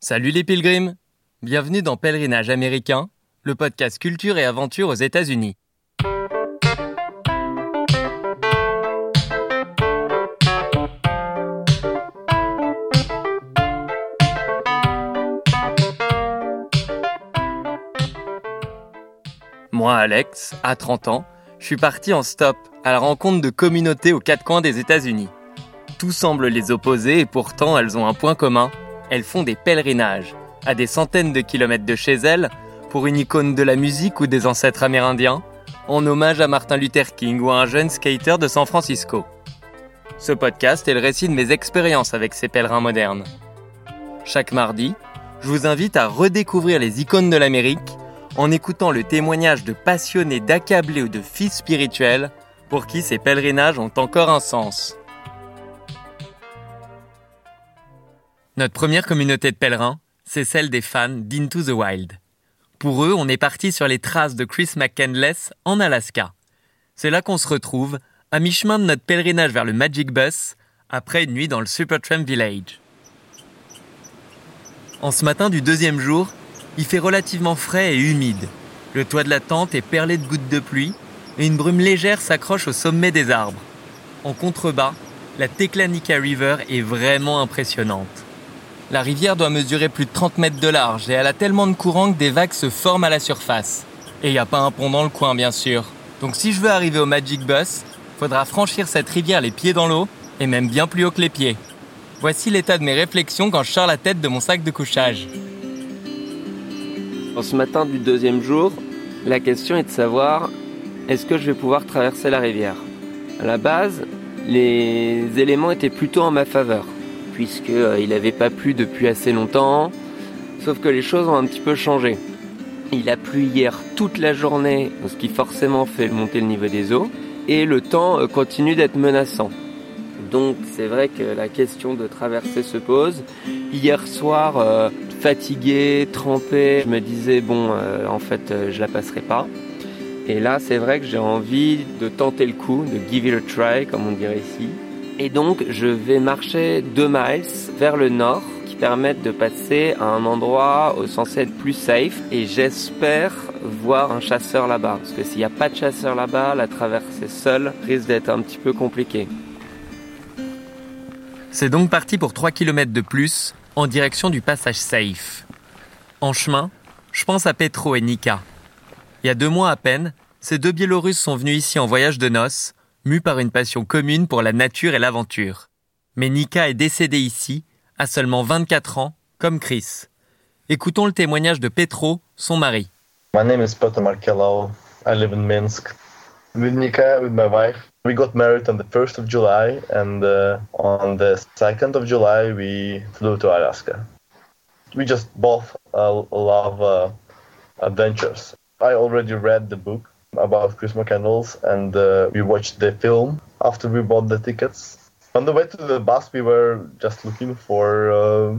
Salut les pilgrims Bienvenue dans Pèlerinage américain, le podcast culture et aventure aux États-Unis. Moi, Alex, à 30 ans, je suis parti en stop à la rencontre de communautés aux quatre coins des États-Unis. Tout semble les opposer et pourtant elles ont un point commun. Elles font des pèlerinages, à des centaines de kilomètres de chez elles, pour une icône de la musique ou des ancêtres amérindiens, en hommage à Martin Luther King ou à un jeune skater de San Francisco. Ce podcast est le récit de mes expériences avec ces pèlerins modernes. Chaque mardi, je vous invite à redécouvrir les icônes de l'Amérique en écoutant le témoignage de passionnés d'accablés ou de fils spirituels pour qui ces pèlerinages ont encore un sens. Notre première communauté de pèlerins, c'est celle des fans d'Into the Wild. Pour eux, on est parti sur les traces de Chris McCandless en Alaska. C'est là qu'on se retrouve, à mi-chemin de notre pèlerinage vers le Magic Bus, après une nuit dans le Supertramp Village. En ce matin du deuxième jour, il fait relativement frais et humide. Le toit de la tente est perlé de gouttes de pluie et une brume légère s'accroche au sommet des arbres. En contrebas, la Teklanika River est vraiment impressionnante. La rivière doit mesurer plus de 30 mètres de large et elle a tellement de courant que des vagues se forment à la surface. Et il n'y a pas un pont dans le coin, bien sûr. Donc si je veux arriver au Magic Bus, faudra franchir cette rivière les pieds dans l'eau et même bien plus haut que les pieds. Voici l'état de mes réflexions quand je sors la tête de mon sac de couchage. ce matin du deuxième jour, la question est de savoir est-ce que je vais pouvoir traverser la rivière? À la base, les éléments étaient plutôt en ma faveur, puisqu'il euh, n'avait pas plu depuis assez longtemps, sauf que les choses ont un petit peu changé. Il a plu hier toute la journée, ce qui forcément fait monter le niveau des eaux, et le temps euh, continue d'être menaçant. Donc c'est vrai que la question de traverser se pose. Hier soir, euh, fatigué, trempé, je me disais bon, en fait, je la passerai pas. Et là, c'est vrai que j'ai envie de tenter le coup, de give it a try, comme on dirait ici. Et donc, je vais marcher deux miles vers le nord, qui permettent de passer à un endroit censé être plus safe. Et j'espère voir un chasseur là-bas. Parce que s'il n'y a pas de chasseur là-bas, la traversée seule risque d'être un petit peu compliquée. C'est donc parti pour 3 km de plus, en direction du passage safe. En chemin, je pense à Petro et Nika, il y a deux mois à peine, ces deux Biélorusses sont venus ici en voyage de noces, par une passion commune pour la nature et l'aventure. Mais Nika est décédée ici, à seulement 24 ans, comme Chris. Écoutons le témoignage de Petro, son mari. My name is Petro Markello. I live in Minsk. With Nika, with my wife, we got married on the 1st of July, and uh, on the 2nd of July, we flew to Alaska. We just both uh, love uh, adventures. I already read the book about Christmas candles and uh, we watched the film after we bought the tickets. On the way to the bus, we were just looking for uh,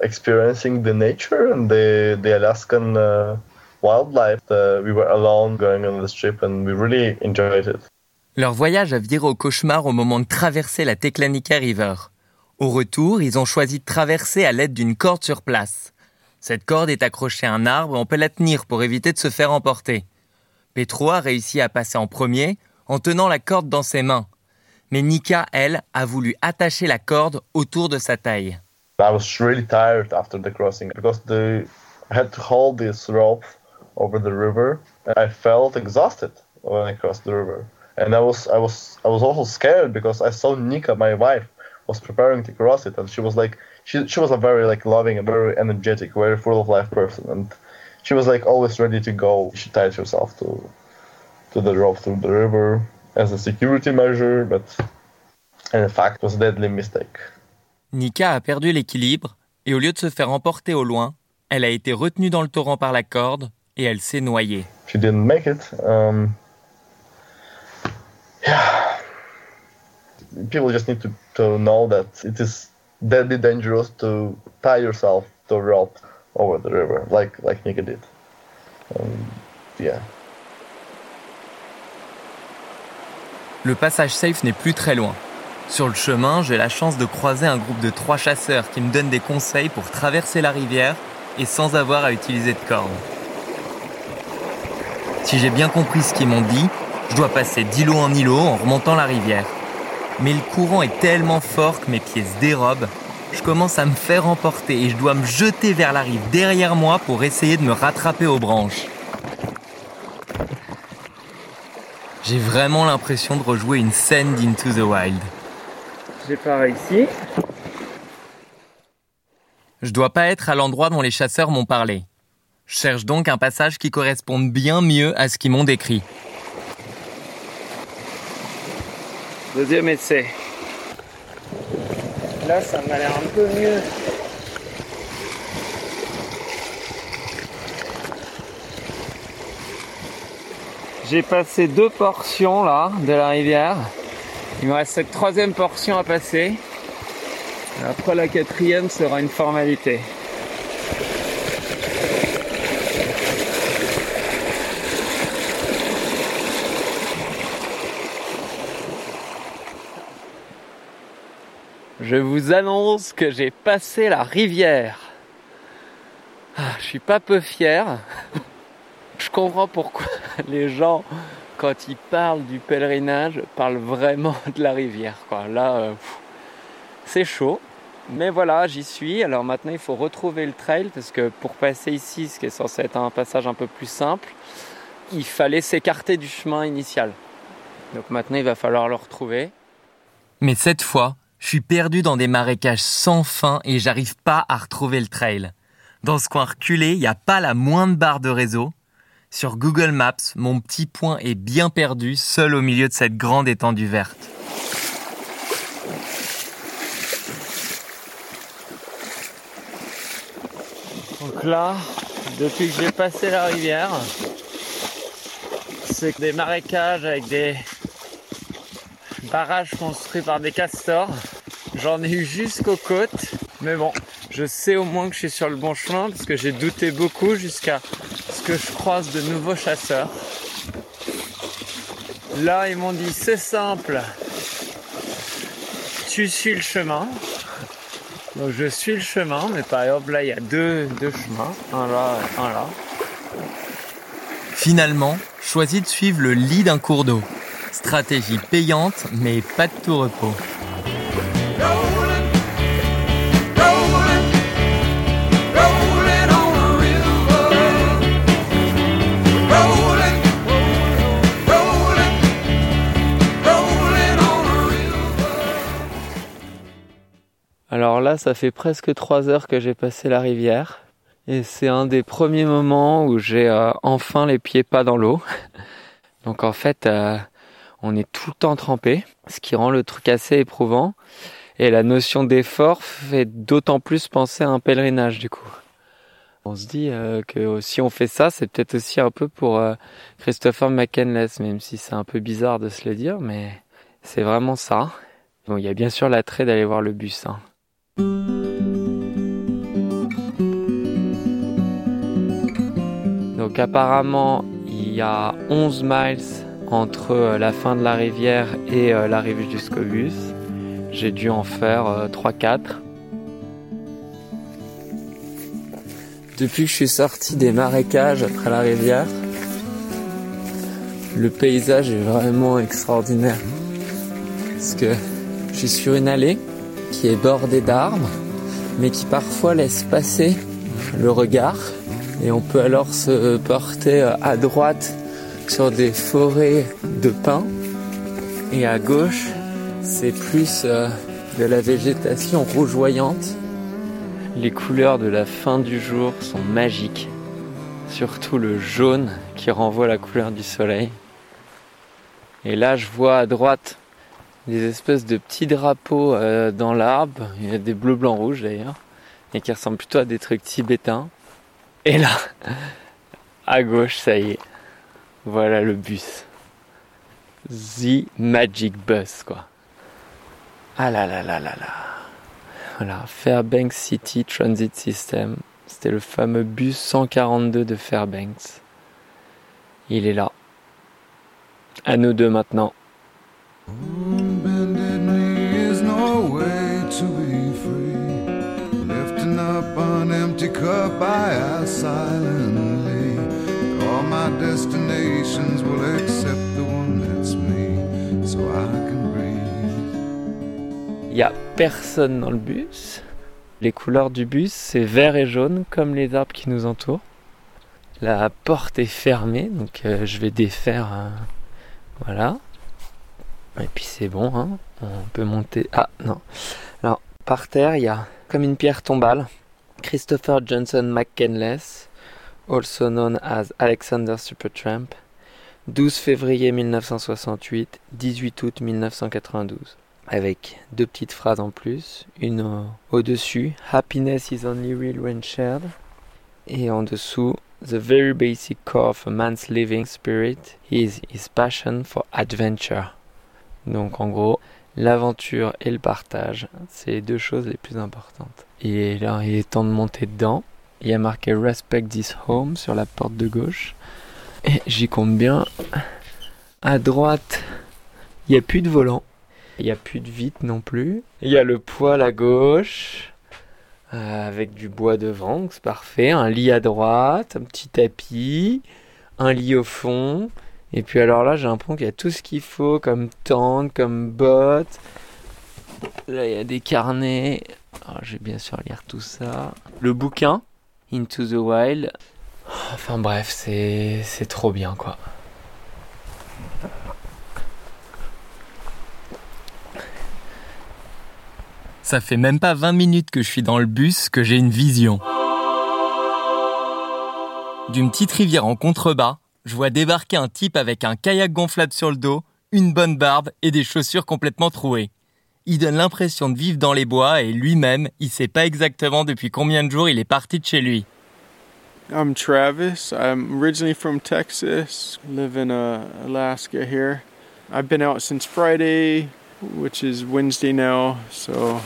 experiencing the nature and the, the Alaskan uh, wildlife. Uh, we were alone going on this trip and we really enjoyed it. Leur voyage a viré au cauchemar au moment de traverser la Teklanika River. Au retour, ils ont choisi de traverser à l'aide d'une corde sur place. Cette corde est accrochée à un arbre on peut la tenir pour éviter de se faire emporter. Petro a réussi à passer en premier en tenant la corde dans ses mains. Mais Nika, elle, a voulu attacher la corde autour de sa taille. I was really tired after the crossing because the, I had to hold this rope over the river. I felt exhausted when I crossed the river. And I was, I was, I was also scared because I saw Nika, my wife, was preparing to cross it, and she was like, she she was a very like loving and very energetic, very full of life person, and she was like always ready to go. She tied herself to to the rope through the river as a security measure, but in fact it was a deadly mistake. Nika a perdu l'équilibre et au lieu de se faire emporter au loin, elle a été retenue dans le torrent par la corde et elle s'est noyée. She didn't make it. Um, yeah, people just need to, to know that it is deadly dangerous to tie yourself to a rope Um. Le passage safe n'est plus très loin. Sur le chemin, j'ai la chance de croiser un groupe de trois chasseurs qui me donnent des conseils pour traverser la rivière et sans avoir à utiliser de cordes. Si j'ai bien compris ce qu'ils m'ont dit, je dois passer d'îlot en îlot en remontant la rivière. Mais le courant est tellement fort que mes pieds se dérobent. Je commence à me faire emporter et je dois me jeter vers la rive derrière moi pour essayer de me rattraper aux branches. J'ai vraiment l'impression de rejouer une scène d'Into the Wild. J'ai pas réussi. Je dois pas être à l'endroit dont les chasseurs m'ont parlé. Je cherche donc un passage qui corresponde bien mieux à ce qu'ils m'ont décrit. Deuxième essai. Là, ça m'a l'air un peu mieux. J'ai passé deux portions là de la rivière. Il me reste cette troisième portion à passer. Après la quatrième sera une formalité. Je vous annonce que j'ai passé la rivière. Ah, je suis pas peu fier. Je comprends pourquoi les gens, quand ils parlent du pèlerinage, parlent vraiment de la rivière. Quoi. Là, euh, c'est chaud. Mais voilà, j'y suis. Alors maintenant, il faut retrouver le trail parce que pour passer ici, ce qui est censé être un passage un peu plus simple, il fallait s'écarter du chemin initial. Donc maintenant, il va falloir le retrouver. Mais cette fois, je suis perdu dans des marécages sans fin et j'arrive pas à retrouver le trail. Dans ce coin reculé, il n'y a pas la moindre barre de réseau. Sur Google Maps, mon petit point est bien perdu, seul au milieu de cette grande étendue verte. Donc là, depuis que j'ai passé la rivière, c'est des marécages avec des barrages construits par des castors. J'en ai eu jusqu'aux côtes, mais bon, je sais au moins que je suis sur le bon chemin parce que j'ai douté beaucoup jusqu'à ce que je croise de nouveaux chasseurs. Là, ils m'ont dit c'est simple, tu suis le chemin. Donc je suis le chemin, mais par exemple là il y a deux, deux chemins, un là un là. Finalement, choisis de suivre le lit d'un cours d'eau. Stratégie payante, mais pas de tout repos. Alors là, ça fait presque trois heures que j'ai passé la rivière. Et c'est un des premiers moments où j'ai euh, enfin les pieds pas dans l'eau. Donc en fait, euh, on est tout le temps trempé, ce qui rend le truc assez éprouvant. Et la notion d'effort fait d'autant plus penser à un pèlerinage du coup. On se dit euh, que si on fait ça, c'est peut-être aussi un peu pour Christopher McKenless, même si c'est un peu bizarre de se le dire, mais c'est vraiment ça. Bon, il y a bien sûr l'attrait d'aller voir le bus. Hein. Donc apparemment, il y a 11 miles entre euh, la fin de la rivière et euh, l'arrivée du Scobus. J'ai dû en faire 3-4. Euh, Depuis que je suis sorti des marécages après la rivière, le paysage est vraiment extraordinaire. Parce que je suis sur une allée qui est bordée d'arbres, mais qui parfois laisse passer le regard et on peut alors se porter à droite sur des forêts de pins et à gauche c'est plus euh, de la végétation rougeoyante. Les couleurs de la fin du jour sont magiques, surtout le jaune qui renvoie la couleur du soleil. Et là je vois à droite des espèces de petits drapeaux euh, dans l'arbre, il y a des bleus, blancs, rouges d'ailleurs, et qui ressemblent plutôt à des trucs tibétains. Et là, à gauche, ça y est. Voilà le bus. The Magic Bus, quoi. Ah là là là là là. Voilà, Fairbanks City Transit System. C'était le fameux bus 142 de Fairbanks. Il est là. À nous deux maintenant. Personne dans le bus. Les couleurs du bus, c'est vert et jaune, comme les arbres qui nous entourent. La porte est fermée, donc euh, je vais défaire. euh, voilà. Et puis c'est bon, hein. on peut monter. Ah non. Alors, par terre, il y a comme une pierre tombale. Christopher Johnson McKenless, also known as Alexander Supertramp. 12 février 1968, 18 août 1992 avec deux petites phrases en plus. Une au- au-dessus, Happiness is only real when shared. Et en dessous, The very basic core of a man's living spirit is his passion for adventure. Donc en gros, l'aventure et le partage, c'est les deux choses les plus importantes. Et là, il est temps de monter dedans. Il y a marqué Respect this home sur la porte de gauche. Et j'y compte bien. À droite, il n'y a plus de volant. Il n'y a plus de vitre non plus. Il y a le poêle à gauche, euh, avec du bois devant, c'est parfait. Un lit à droite, un petit tapis, un lit au fond. Et puis alors là, j'ai l'impression qu'il y a tout ce qu'il faut, comme tente, comme bottes. Là, il y a des carnets. Alors, je bien sûr lire tout ça. Le bouquin, Into the Wild. Enfin bref, c'est trop bien quoi. Ça fait même pas 20 minutes que je suis dans le bus que j'ai une vision. D'une petite rivière en contrebas, je vois débarquer un type avec un kayak gonflable sur le dos, une bonne barbe et des chaussures complètement trouées. Il donne l'impression de vivre dans les bois et lui-même, il sait pas exactement depuis combien de jours il est parti de chez lui. I'm Travis. I'm originally from Texas, live in uh, Alaska here. I've been out since Friday, which is Wednesday now, so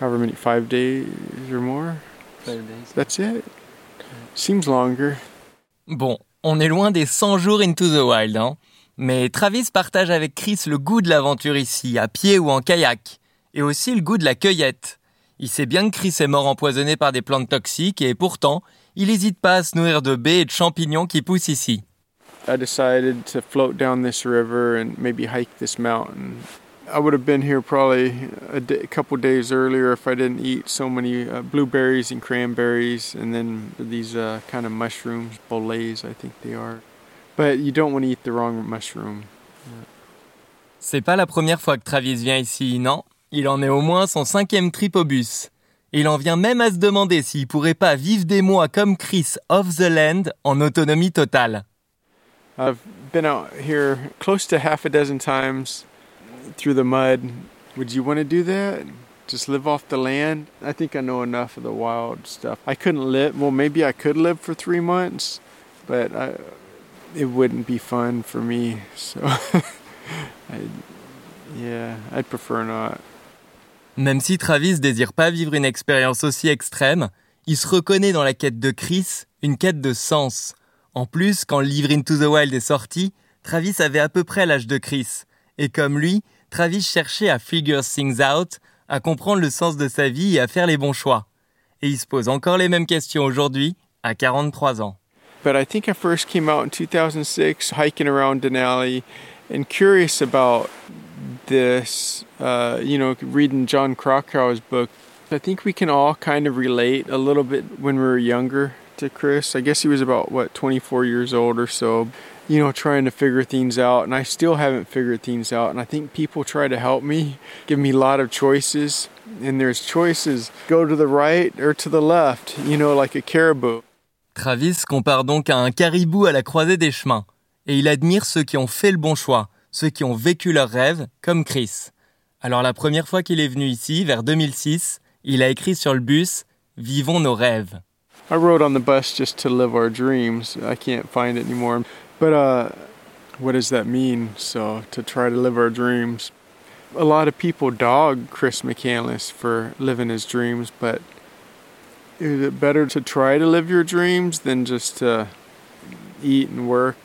however many, five days or more? That's it. Seems longer. Bon, on est loin des 100 jours into the wild, hein. Mais Travis partage avec Chris le goût de l'aventure ici, à pied ou en kayak. Et aussi le goût de la cueillette. Il sait bien que Chris est mort empoisonné par des plantes toxiques et pourtant, il n'hésite pas à se nourrir de baies et de champignons qui poussent ici. I decided to float down this river and maybe hike this mountain. I would have been here probably a, day, a couple days earlier if I didn't eat so many uh, blueberries and cranberries, and then these uh, kind of mushrooms, bolets, I think they are. But you don't want to eat the wrong mushroom. C'est pas la première fois que Travis vient ici, non? Il en est au moins son cinquième trip au bus. Il en vient même à se demander s'il pourrait pas vivre des mois comme Chris off the land en autonomie totale. I've been out here close to half a dozen times through the mud. Would you want to do that? Just live off the land? I think I know enough of the wild stuff. I couldn't live, well, maybe I could live for three months, but I, it wouldn't be fun for me. So, I, yeah, I'd prefer not. Même si Travis désire pas vivre une expérience aussi extrême, il se reconnaît dans la quête de Chris, une quête de sens. En plus, quand le livre Into the Wild est sorti, Travis avait à peu près l'âge de Chris. Et comme lui, Travis cherchait à figure things out, à comprendre le sens de sa vie et à faire les bons choix. Et il se pose encore les mêmes questions aujourd'hui, à 43 ans. But I think I first came out in 2006 hiking around Denali and curious about this, uh, you know, reading John Krakauer's book. I think we can all kind of relate a little bit when we were younger to Chris. I guess he was about, what, 24 years old or so, you know, trying to figure things out. And I still haven't figured things out. And I think people try to help me, give me a lot of choices. And there's choices go to the right or to the left, you know, like a caribou. Travis compare donc à un caribou à la croisée des chemins, et il admire ceux qui ont fait le bon choix, ceux qui ont vécu leurs rêves, comme Chris. Alors la première fois qu'il est venu ici, vers 2006, il a écrit sur le bus Vivons nos rêves. I rode on the bus just to live our dreams. I can't find it anymore. But uh, what does that mean? So, to try to live our dreams. A lot of people dog Chris McCandless for living his dreams, but is it better to try to live your dreams than just to eat and work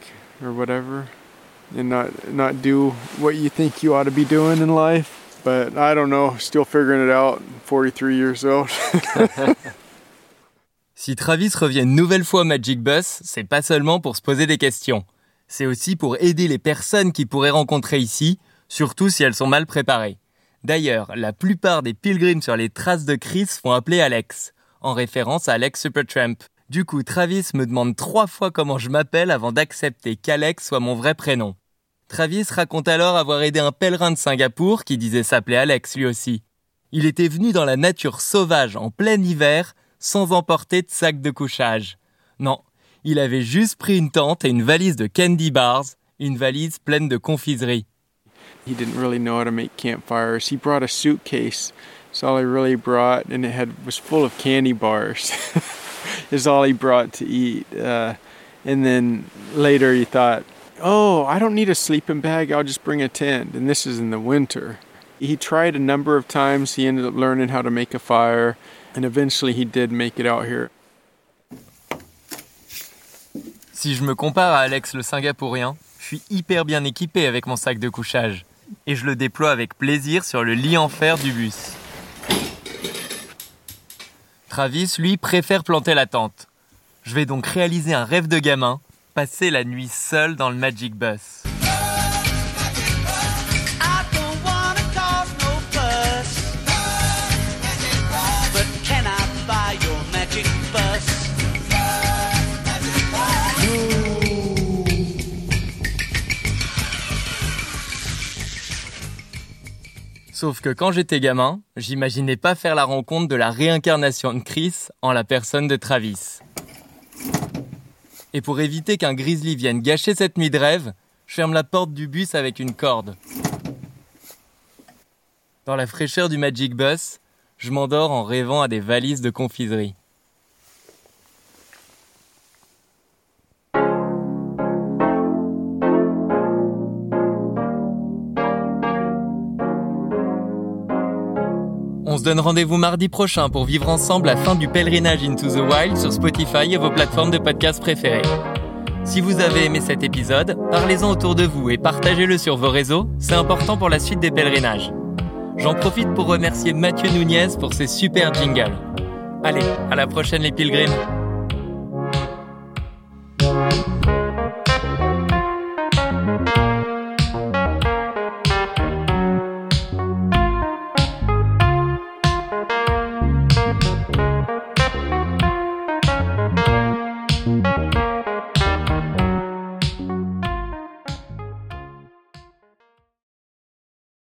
or whatever and not not do what you think you ought to be doing in life? But I don't know, still figuring it out. 43 years old. Si Travis revient une nouvelle fois au Magic Bus, c'est pas seulement pour se poser des questions. C'est aussi pour aider les personnes qu'il pourrait rencontrer ici, surtout si elles sont mal préparées. D'ailleurs, la plupart des pilgrims sur les traces de Chris font appeler Alex, en référence à Alex Supertramp. Du coup, Travis me demande trois fois comment je m'appelle avant d'accepter qu'Alex soit mon vrai prénom. Travis raconte alors avoir aidé un pèlerin de Singapour qui disait s'appeler Alex lui aussi. Il était venu dans la nature sauvage en plein hiver sans emporter de sac de couchage. Non, il avait juste pris une tente et une valise de candy bars, une valise pleine de confiseries. He didn't really know how to make campfires. He brought a suitcase. That's all he really brought, and it had was full of candy bars. is all he brought to eat. Uh, and then later he thought, "Oh, I don't need a sleeping bag. I'll just bring a tent." And this is in the winter. He tried a number of times. He ended up learning how to make a fire, and eventually he did make it out here. Si je me compare à Alex le Singapourien, je suis hyper bien équipé avec mon sac de couchage. Et je le déploie avec plaisir sur le lit en fer du bus. Travis, lui, préfère planter la tente. Je vais donc réaliser un rêve de gamin, passer la nuit seul dans le Magic Bus. Sauf que quand j'étais gamin, j'imaginais pas faire la rencontre de la réincarnation de Chris en la personne de Travis. Et pour éviter qu'un grizzly vienne gâcher cette nuit de rêve, je ferme la porte du bus avec une corde. Dans la fraîcheur du Magic Bus, je m'endors en rêvant à des valises de confiserie. Se donne rendez-vous mardi prochain pour vivre ensemble la fin du pèlerinage Into the Wild sur Spotify et vos plateformes de podcast préférées. Si vous avez aimé cet épisode, parlez-en autour de vous et partagez-le sur vos réseaux, c'est important pour la suite des pèlerinages. J'en profite pour remercier Mathieu Nunez pour ses super jingles. Allez, à la prochaine les pilgrims